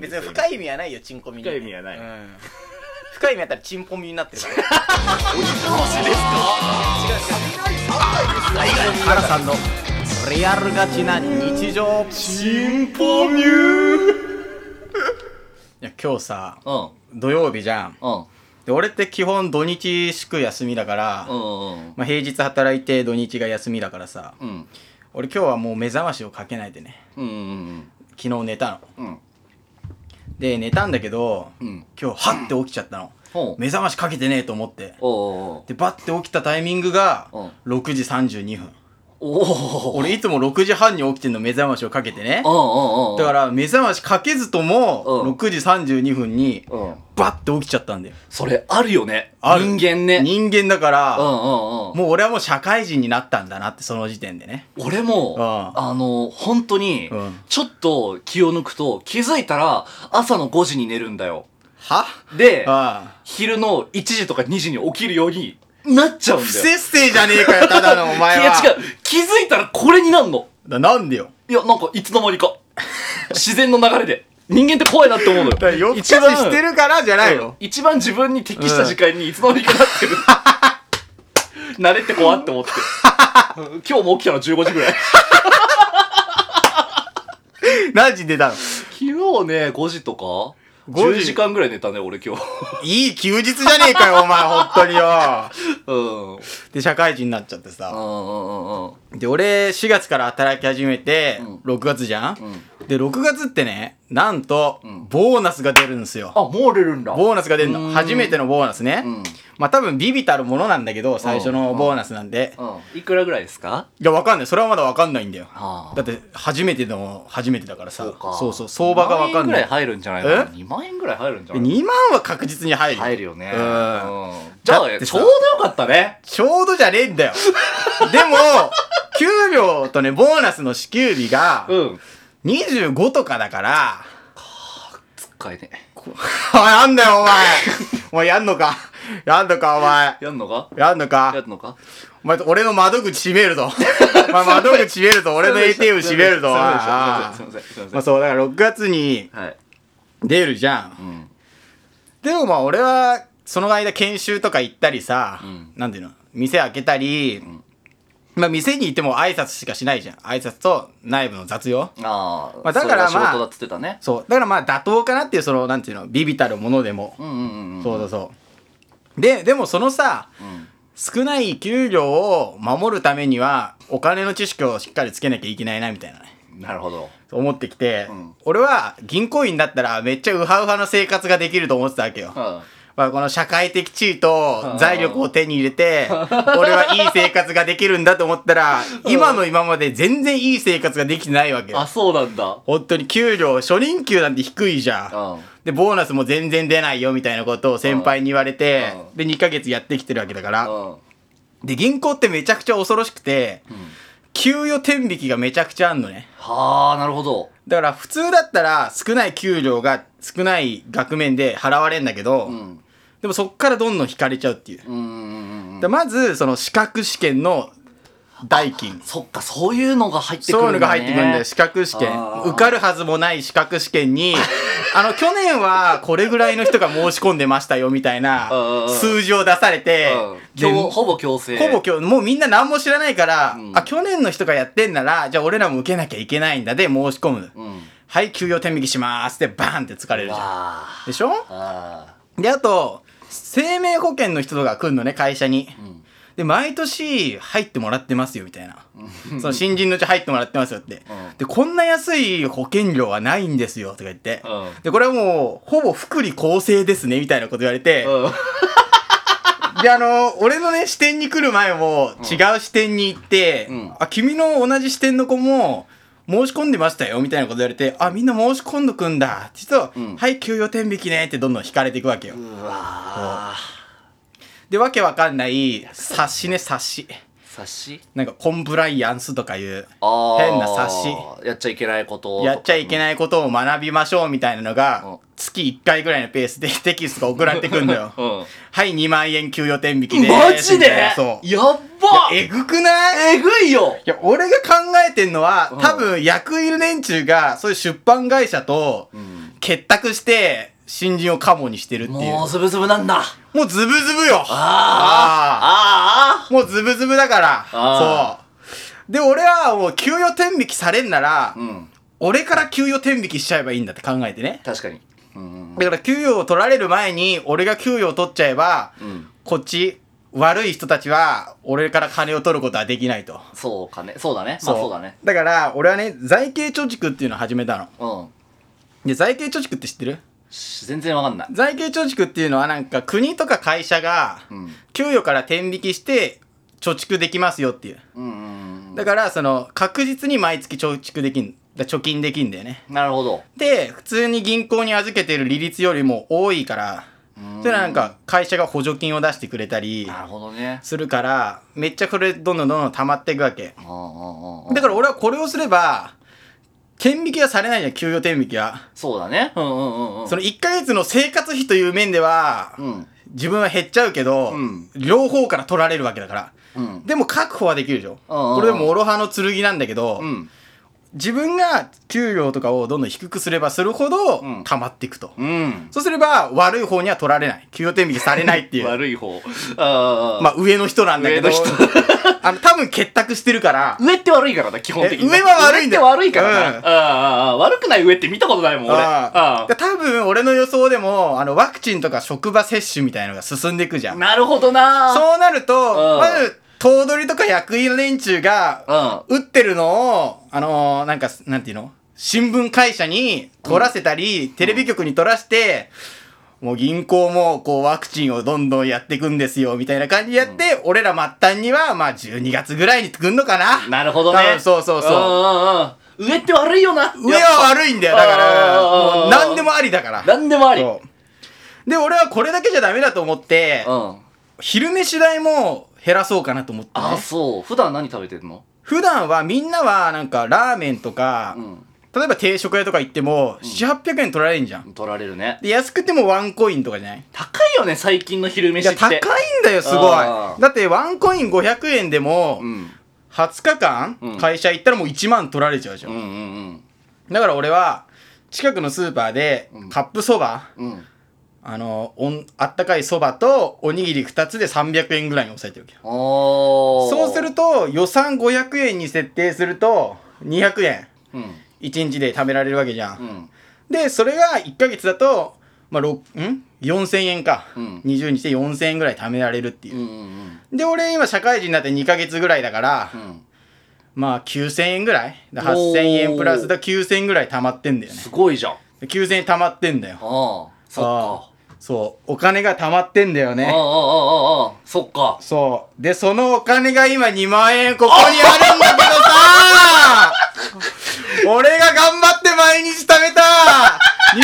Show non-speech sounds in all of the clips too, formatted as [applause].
別に深い意味はないよチンコミに深い意味はない。うん。深い意味あったらチンポミになってる。か？ら原さんのリアルガチな日常。チンポミューいや今日さうん。土曜日じゃん。うん。で俺って基本土日祝休みだから、うんうんまあ、平日働いて土日が休みだからさうん。俺今日はもう目覚ましをかけないでね。うんうん。昨日寝たの。うんで寝たんだけどうん。今日はって起きちゃったの。ほう。目覚ましかけてねえと思って。おおでバッて起きたタイミングがうん。6時32分おお俺いつも6時半に起きてんの目覚ましをかけてね。だから目覚ましかけずともうん。6時32分にうん。バッて起きちゃったんだよ。それあるよね。ある。人間ね。人間だからうんうんうん。もう俺はもう社会人になったんだなってその時点でね。俺もうん。あの本当にうん。ちょっと気を抜くと気づいたら朝の5時に寝るんだよ。は？で昼の1時とか2時に起きるようになっちゃうんだよ。不節制じゃねえかよただのお前いやは違う。気づいたらこれになんの。だなんでよ？いやなんかいつの間にか。自然の流れで。人間って怖いなって思うのよ。だから夜更かししてるからじゃないうん。の一番自分に適した時間にいつの間にかなってる。[laughs] 慣れって怖って思って。うん今日も起きたの15時ぐらい。何時出たの？昨日ね5時とか。5 10時。間ぐらい寝たね俺今日。いい休日じゃねえかよ [laughs] お前本当によ。うん。うんで社会人になっちゃってさ。うんうんうんで俺4月から働き始めてう6月じゃん？うん。で6月ってねなんとうん。ボーナスが出るんですよ。あもう出るんだ。ボーナスが出るの。うん。初めてのボーナスね。うん。まあ多分ビビたるものなんだけど最初のボーナスなんで。うん。いくらぐらいですか？いやわかんない。それはまだわかんないんだよ。あだって初めての初めてだからさ。そうか。そうそう。相場がわかんない。2万円ぐらい入るんじゃないかな？2万円ぐらい入るんじゃない？2万は確実に入る入るよね。うん。うんじゃあちょうどよかったね。ちょうどじゃねえんだよ。でも [laughs] 給料とねボーナスの支給日がうん25とかだから。使えねおいなんだよお前。お前やんのか？やんのかお前？やんのか？やんのやかるのか？お前俺の窓口閉めるぞ。[laughs] お前窓口閉めるぞ。俺の ATM 閉めるぞ。すいません。すいません。まあそうだから6月に出るじゃん。うん。でもまあ俺はその間研修とか行ったりさ、うん。なんていうの？店開けたり、んまあ店にいても挨拶しかしないじゃん。挨拶と内部の雑用。ああまあだからまあそだってたね。そう。だからまあ妥当かなっていうそのなんていうのビビたるものでも、うんうんうんうん。そうそうそう。ででもそのさうん。少ない給料を守るためにはお金の知識をしっかりつけなきゃいけないなみたいなね。なるほど。思ってきて、うん。俺は銀行員だったらめっちゃウハウハの生活ができると思ってたわけよ、うんまあ、この社会的地位と財力を手に入れて、[laughs] 俺はいい生活ができるんだと思ったら、今の今まで全然いい生活ができてないわけあよ。そうなんだ。本当に給料、初任給なんて低いじゃん。うん。で、ボーナスも全然出ないよみたいなことを先輩に言われてう、ん。で、2ヶ月やってきてるわけだから。うん。で、銀行ってめちゃくちゃ恐ろしくて、うん。給与天引きがめちゃくちゃあんのね。はあなるほど。だから普通だったら少ない給料が少ない額面で払われんだけど、うんでもそっからどんどん引かれちゃうっていう。うでまずその資格試験の代金。そっかそういうのが入ってくるんだ、ね、そういうのが入ってくるんだよ。資格試験。受かるはずもない資格試験に [laughs] あの去年はこれぐらいの人が申し込んでましたよみたいなうん数字を出されてうん。で強ほぼ強制。ほぼ今日もうみんな何も知らないから、うん。あ去年の人がやってんならじゃあ俺らも受けなきゃいけないんだで申し込む、うん。はい給与天引きしますってバーンって疲れるじゃん。わでしょ？あであと生命保険の人が来るのね会社に、うん。で毎年入ってもらってますよみたいな。その新人のうち入ってもらってますよって、うん。でこんな安い保険料はないんですよとか言って、うん。でこれはもうほぼ福利厚生ですねみたいなこと言われて、うん。であの俺のね視点に来る前も違う視点に行って、うん。あ君の同じ視点の子も申し込んでましたよみたいなこと言われてあみんな申し込んどくんだ。って言うと、うん。はい給与天引きねってどんどん引かれていくわけよ、うわでわけわかんない冊子ね冊子冊子なんかコンプライアンスとかいう変な冊子やっちゃいけないことやっちゃいけいないことを学びましょうみたいなのうん。が月1回ぐらいのペースでテキストが送られてくんだよ。[laughs] うん。はい2万円給与天引きでマジで？そう。やっば！えぐくない？えぐいよ。いや、俺が考えてんのはうん、多分、役いる連中が、そういう出版会社と、うん。結託して新人をカモにしてるっていう。もうズブズブなんだ。もうズブズブよ。ああもうズブズブだから。あそう。で俺はもう給与天引きされんなら、うん。俺から給与天引きしちゃえばいいんだって考えてね。確かに。うんだから給与を取られる前に俺が給与を取っちゃえば、うん。こっち悪い人たちは俺から金を取ることはできないと。そうかね。そうだね。まあそう。だね。だから俺はね財形貯蓄っていうのを始めたの。うん。で財形貯蓄って知ってる？し全然わかんない。財形貯蓄っていうのはなんか国とか会社がうん。給与から天引きして貯蓄できますよっていう。うんうんだからその確実に毎月貯蓄できんだ貯金できんだよね。なるほど。で普通に銀行に預けてる利率よりも多いからうん。それはなんか会社が補助金を出してくれたりなるほどね。するからめっちゃこれどんどんどんどん溜まっていくわけ。だから俺はこれをすれば天引きはされないじゃん給与天引きは。そうだね。うんうんうんうん。その1ヶ月の生活費という面ではうん。自分は減っちゃうけど、うん。両方から取られるわけだから。うん。でも確保はできるでしょ。うんうんうん。これでも諸刃の剣なんだけど、うん自分が給料とかをどんどん低くすればするほどうん。溜まっていくと、うん。そうすれば悪い方には取られない。給与天引きされないっていう悪い方。ああまあ上の人なんだけど。上の人。[laughs] あの多分結託してるから。上って悪いからな基本的に。え上は悪いんだよ。上って悪いからな、うん。ああああ悪くない上って見たことないもん俺。あああ多分俺の予想でもあのワクチンとか職場接種みたいなのが進んでいくじゃん。なるほどなそうなるとうん。まず頭取とか役員の連中がうん。打ってるのをあのーなんかなんていうの？新聞会社に取らせたり、テレビ局に取らせて、もう銀行もこうワクチンをどんどんやっていくんですよみたいな感じでやって、俺ら末端にはまあ12月ぐらいに来んのかな。なるほどね。そうそうそう。うんうんうん。上って悪いよな。上は悪いんだよ。だからうんもう何でもありだから。何でもあり。で俺はこれだけじゃダメだと思ってうん。昼飯代も減らそうかなと思ってあねそう。普段何食べてんの？普段はみんなはなんかラーメンとか、うん。例えば定食屋とか行っても700800円取られんじゃん。取られるね。で安くてもワンコインとかじゃない？高いよね最近の昼いや飯って。高いんだよすごい。だってワンコイン500円でもうん。20日間うん。会社行ったらもう1万取られちゃうじゃん、うんうん。だから俺は近くのスーパーでうん。カップそば、うんうんあのおんあったかいそばとおにぎり2つで300円ぐらいに抑えてるわけよ。そうすると予算500円に設定すると200円。うん。1日で貯められるわけじゃん、うん。でそれが1ヶ月だと、まあ、ろん？4000円か、うん。20日で4000円ぐらい貯められるっていう。う、んうんで俺今社会人になって2ヶ月ぐらいだから、うん。まあ9000円ぐらい？だ8000円プラスだ9000円ぐらい貯まってんだよね。すごいじゃん。あで9000円貯まってんだよ。あそっかそうお金が貯まってんだよね。ああああああそっか。そう。でそのお金が今2万円ここにあるんだけどさ。俺が頑張って毎日貯めた。200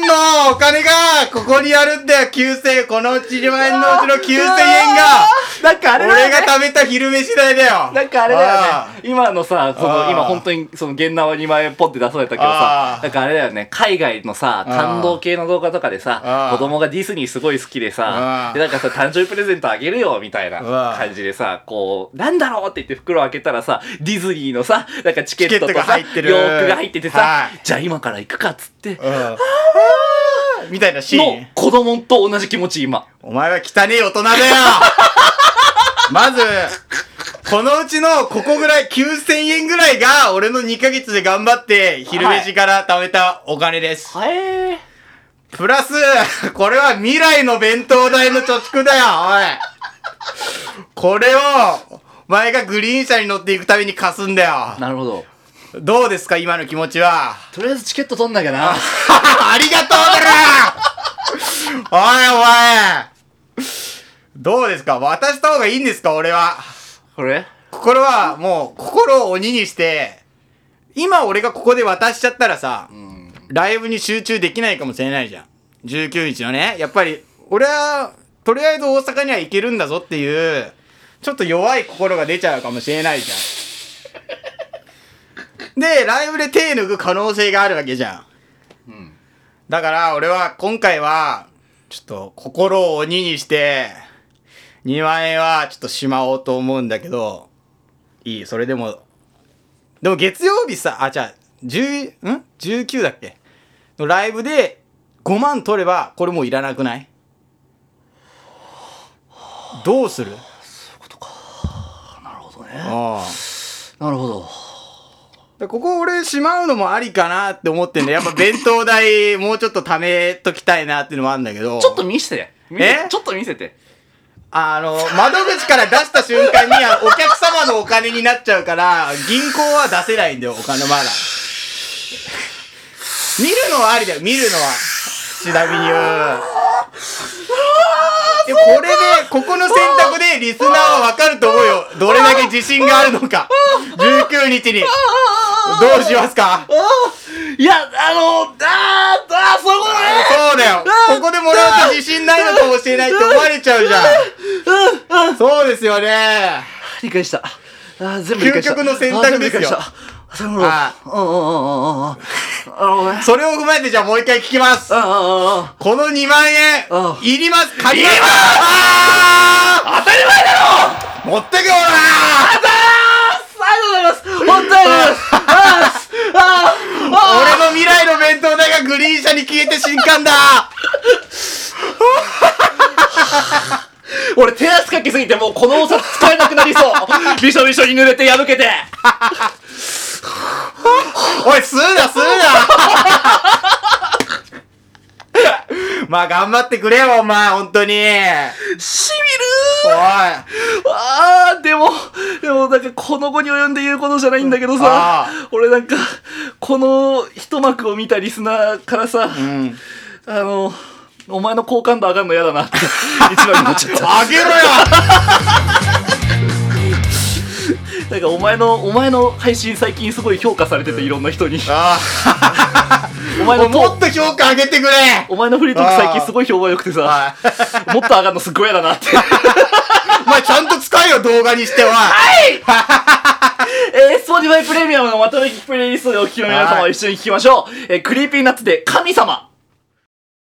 円のお金がここにあるんだよ。9000円この1万円のうちの9000円がなんかあれだ俺よね。が貯めた昼飯代だよ。なんかあれだよあね。今のさ、その今本当にその現ナは2万円ポンって出されたけどさなんかあれだよね、海外のさ、感動系の動画とかでさ子供がディズニーすごい好きでさでなんかさ、誕生日プレゼントあげるよみたいな感じでさ、こう、なんだろうって言って袋開けたらさ、ディズニーのさ、なんかチケットとさ、入ってる。洋服が入っててさはい、じゃあ今から行くかっつって、うんみたいなシーのン子供と同じ気持ち今。お前は汚ねえ大人だよ [laughs] まず、このうちのここぐらい9000円ぐらいが俺の2ヶ月で頑張って昼飯から貯めたお金です。はえー。プラス、これは未来の弁当代の貯蓄だよ、おい。これを、お前がグリーン車に乗っていくために貸すんだよ。なるほど。どうですか、今の気持ちは？とりあえずチケット取んなきゃな。[laughs] ありがとうだなおいお前どうですか？渡した方がいいんですか？俺は。これ？心はもう心を鬼にして、今俺がここで渡しちゃったらさ、うん。ライブに集中できないかもしれないじゃん。19日のね。やっぱり、俺は、とりあえず大阪には行けるんだぞっていう、ちょっと弱い心が出ちゃうかもしれないじゃん。で、ライブで手抜く可能性があるわけじゃん。うん。だから俺は今回は、ちょっと心を鬼にして、2万円はちょっとしまおうと思うんだけど、いい、それでも、でも月曜日さ、あ、じゃあ、10、ん ?19 だっけ？のライブで5万取れば、これもういらなくない？どうする？なるほどね。ああ。なるほど。でここ俺しまうのもありかなって思ってんだやっぱ弁当代もうちょっと貯めときたいなっていうのもあるんだけど。ちょっと見せて。え？ちょっと見せて。あの、窓口から出した瞬間にあの [laughs] お客様のお金になっちゃうから、銀行は出せないんだよ、お金まだ。見るのはありだよ、見るのは。ちなみに言う。でこれで、ここの選択でリスナーはわかると思うよ。どれだけ自信があるのか。19日に。[laughs] どうしますか？いや、あの、あー、あー、そことねそうだよ。ここでもらうと自信ないのかもしれないって思われちゃうじゃん。そうですよね。理解した。あー全部理解した。究極の選択ですよあー全部理解した。なるほど。はうんうんうんうんうんうん。なるほどね。それを踏まえてじゃあもう一回聞きます。この2万円うん、いります、借りますいりますあ当たり前だろー持ってけよなありがとうございます本当にありがとうございますあーあーあ俺の未来の弁当代がグリーン車に消えて新刊だ。ー [laughs] 俺手汗かきすぎてもうこのお札使えなくなりそう。びしょびしょに濡れて破けて。[laughs] おい、吸うな、吸うな。[laughs] まあ頑張ってくれよ、お前、本当に。しおい。みるー。あーでもでもなんかこの後に及んで言うことじゃないんだけどあさ俺なんかこの一幕を見たリスナーからさ、うん。あのお前の好感度上がるの嫌だなって [laughs] 一番になっちゃった。あげろよなんかお前のお前の配信最近すごい評価されてていろんな人に。あお前のトもっと評価上げてくれお前のフリートーク最近すごい評判良くてさはい。もっと上がるのすっごい嫌だなって [laughs] お前ちゃんと使えよ、動画にしては。えー、Spotify プレミアムのまとめ聞きプレイリストでお聞きの皆様はいは一緒に聞きましょう。えー、クリーピーナッツで神様。